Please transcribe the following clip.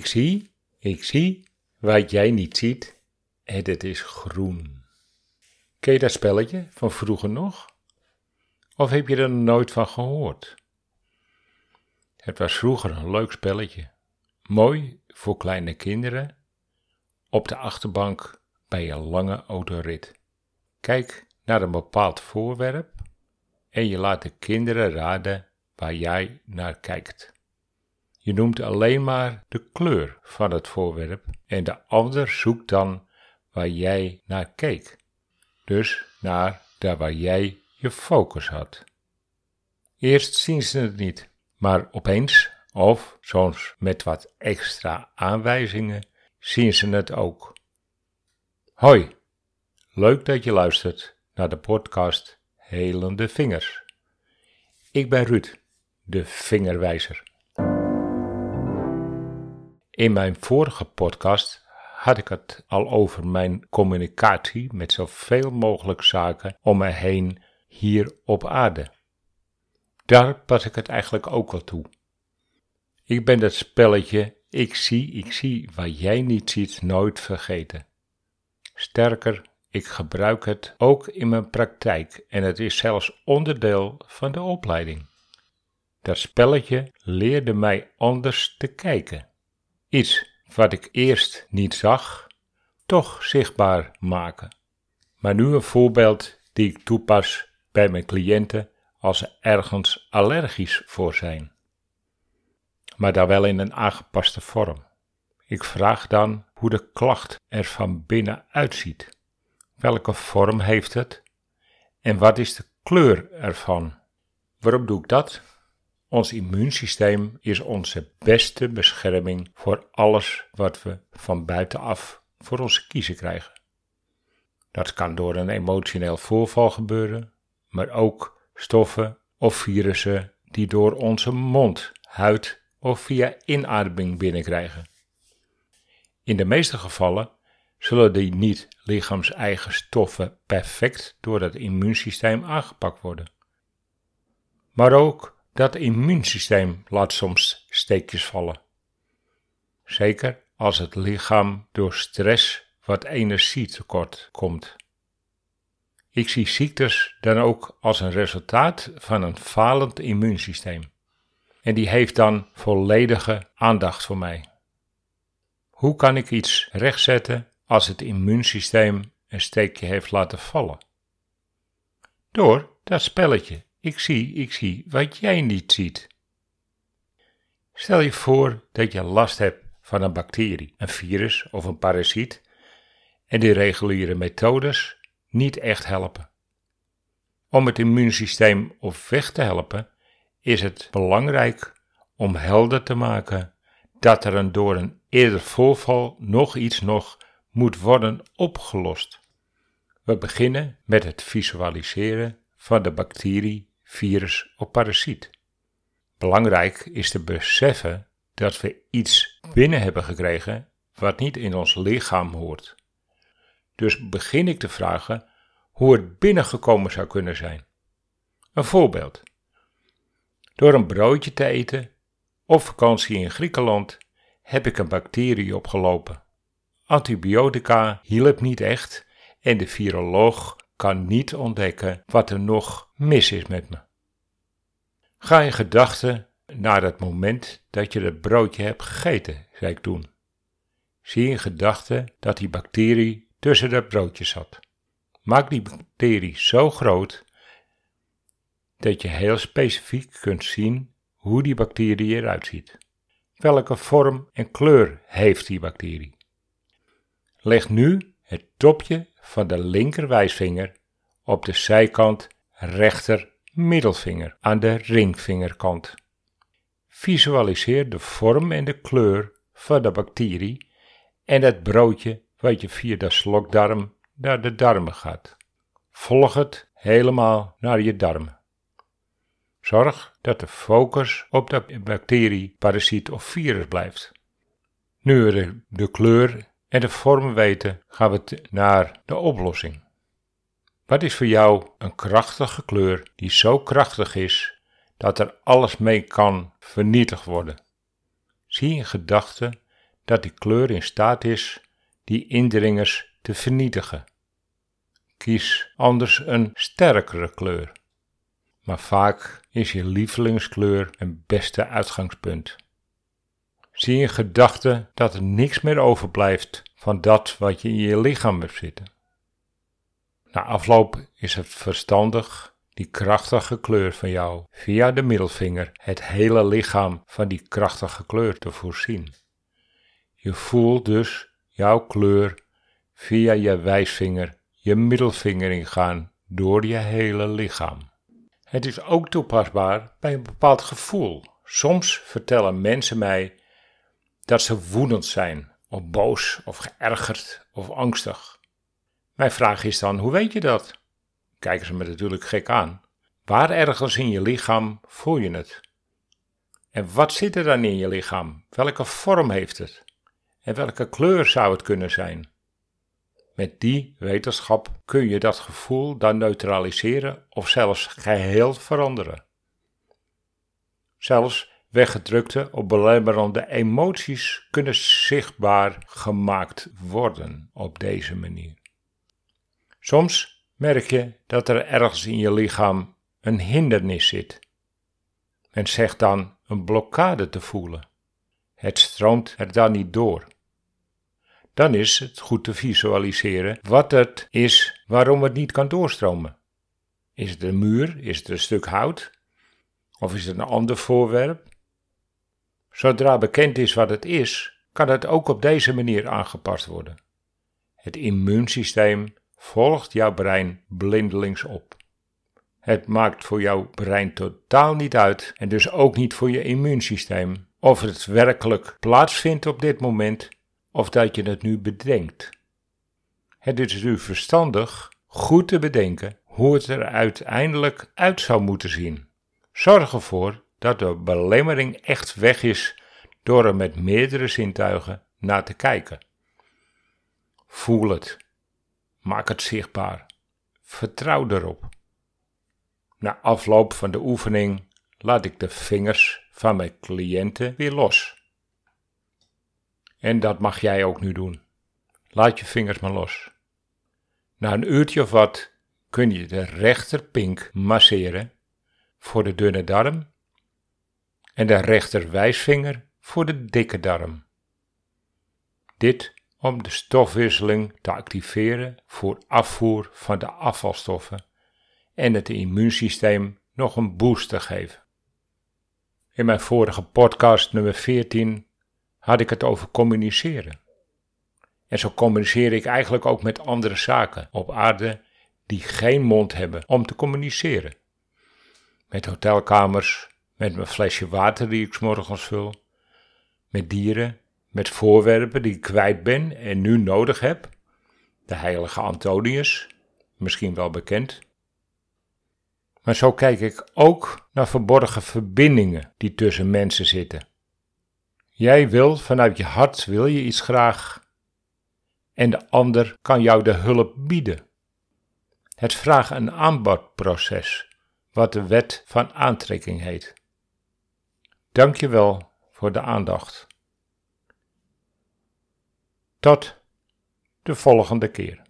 Ik zie, ik zie wat jij niet ziet en het is groen. Ken je dat spelletje van vroeger nog? Of heb je er nooit van gehoord? Het was vroeger een leuk spelletje. Mooi voor kleine kinderen. Op de achterbank bij een lange autorit. Kijk naar een bepaald voorwerp en je laat de kinderen raden waar jij naar kijkt. Je noemt alleen maar de kleur van het voorwerp en de ander zoekt dan waar jij naar keek. Dus naar daar waar jij je focus had. Eerst zien ze het niet, maar opeens, of soms met wat extra aanwijzingen, zien ze het ook. Hoi, leuk dat je luistert naar de podcast Helende Vingers. Ik ben Ruud, de vingerwijzer. In mijn vorige podcast had ik het al over mijn communicatie met zoveel mogelijk zaken om me heen hier op aarde. Daar pas ik het eigenlijk ook wel toe. Ik ben dat spelletje ik zie, ik zie wat jij niet ziet nooit vergeten. Sterker, ik gebruik het ook in mijn praktijk en het is zelfs onderdeel van de opleiding. Dat spelletje leerde mij anders te kijken. Iets wat ik eerst niet zag, toch zichtbaar maken. Maar nu een voorbeeld die ik toepas bij mijn cliënten als ze ergens allergisch voor zijn. Maar dan wel in een aangepaste vorm. Ik vraag dan hoe de klacht er van binnen uitziet. Welke vorm heeft het? En wat is de kleur ervan? Waarom doe ik dat? Ons immuunsysteem is onze beste bescherming voor alles wat we van buitenaf voor ons kiezen krijgen. Dat kan door een emotioneel voorval gebeuren, maar ook stoffen of virussen die door onze mond, huid of via inademing binnenkrijgen. In de meeste gevallen zullen die niet lichaams-eigen stoffen perfect door het immuunsysteem aangepakt worden. Maar ook dat immuunsysteem laat soms steekjes vallen. Zeker als het lichaam door stress wat energietekort komt. Ik zie ziektes dan ook als een resultaat van een falend immuunsysteem. En die heeft dan volledige aandacht voor mij. Hoe kan ik iets rechtzetten als het immuunsysteem een steekje heeft laten vallen? Door dat spelletje ik zie, ik zie wat jij niet ziet. Stel je voor dat je last hebt van een bacterie, een virus of een parasiet en die reguliere methodes niet echt helpen. Om het immuunsysteem op weg te helpen is het belangrijk om helder te maken dat er een door een eerder voorval nog iets nog moet worden opgelost. We beginnen met het visualiseren van de bacterie virus of parasiet. Belangrijk is te beseffen dat we iets binnen hebben gekregen wat niet in ons lichaam hoort. Dus begin ik te vragen hoe het binnengekomen zou kunnen zijn. Een voorbeeld. Door een broodje te eten of vakantie in Griekenland heb ik een bacterie opgelopen. Antibiotica hielp niet echt en de viroloog kan niet ontdekken wat er nog mis is met me. Ga in gedachten naar het moment dat je het broodje hebt gegeten, zei ik toen. Zie in gedachten dat die bacterie tussen dat broodje zat. Maak die bacterie zo groot dat je heel specifiek kunt zien hoe die bacterie eruit ziet. Welke vorm en kleur heeft die bacterie? Leg nu het topje van de linkerwijsvinger op de zijkant rechter middelvinger aan de ringvingerkant. Visualiseer de vorm en de kleur van de bacterie en het broodje wat je via de slokdarm naar de darmen gaat. Volg het helemaal naar je darmen. Zorg dat de focus op de bacterie, parasiet of virus blijft. Nu we de kleur en de vorm weten, gaan we naar de oplossing. Wat is voor jou een krachtige kleur die zo krachtig is dat er alles mee kan vernietigd worden? Zie in gedachten dat die kleur in staat is die indringers te vernietigen. Kies anders een sterkere kleur. Maar vaak is je lievelingskleur een beste uitgangspunt. Zie in gedachten dat er niks meer overblijft van dat wat je in je lichaam hebt zitten. Na afloop is het verstandig die krachtige kleur van jou via de middelvinger het hele lichaam van die krachtige kleur te voorzien. Je voelt dus jouw kleur via je wijsvinger, je middelvinger ingaan door je hele lichaam. Het is ook toepasbaar bij een bepaald gevoel. Soms vertellen mensen mij dat ze woedend zijn, of boos, of geërgerd, of angstig. Mijn vraag is dan: hoe weet je dat? Kijken ze me natuurlijk gek aan. Waar ergens in je lichaam voel je het? En wat zit er dan in je lichaam? Welke vorm heeft het? En welke kleur zou het kunnen zijn? Met die wetenschap kun je dat gevoel dan neutraliseren of zelfs geheel veranderen. Zelfs weggedrukte of belemmerende emoties kunnen zichtbaar gemaakt worden op deze manier. Soms merk je dat er ergens in je lichaam een hindernis zit. Men zegt dan een blokkade te voelen. Het stroomt er dan niet door. Dan is het goed te visualiseren wat het is waarom het niet kan doorstromen. Is het een muur? Is het een stuk hout? Of is het een ander voorwerp? Zodra bekend is wat het is, kan het ook op deze manier aangepast worden. Het immuunsysteem volgt jouw brein blindelings op. Het maakt voor jouw brein totaal niet uit en dus ook niet voor je immuunsysteem of het werkelijk plaatsvindt op dit moment of dat je het nu bedenkt. Het is nu verstandig goed te bedenken hoe het er uiteindelijk uit zou moeten zien. Zorg ervoor dat de belemmering echt weg is door er met meerdere zintuigen naar te kijken. Voel het. Maak het zichtbaar. Vertrouw erop. Na afloop van de oefening laat ik de vingers van mijn cliënten weer los. En dat mag jij ook nu doen. Laat je vingers maar los. Na een uurtje of wat kun je de rechterpink masseren voor de dunne darm en de rechterwijsvinger voor de dikke darm. Dit om de stofwisseling te activeren voor afvoer van de afvalstoffen en het immuunsysteem nog een boost te geven. In mijn vorige podcast nummer 14 had ik het over communiceren. En zo communiceer ik eigenlijk ook met andere zaken op aarde die geen mond hebben om te communiceren. Met hotelkamers, met mijn flesje water die ik morgens vul, met dieren, met voorwerpen die ik kwijt ben en nu nodig heb. De heilige Antonius, misschien wel bekend. Maar zo kijk ik ook naar verborgen verbindingen die tussen mensen zitten. Jij wil vanuit je hart wil je iets graag en de ander kan jou de hulp bieden. Het vraag- en aanbodproces, wat de wet van aantrekking heet. Dank je wel voor de aandacht. Tot de volgende keer.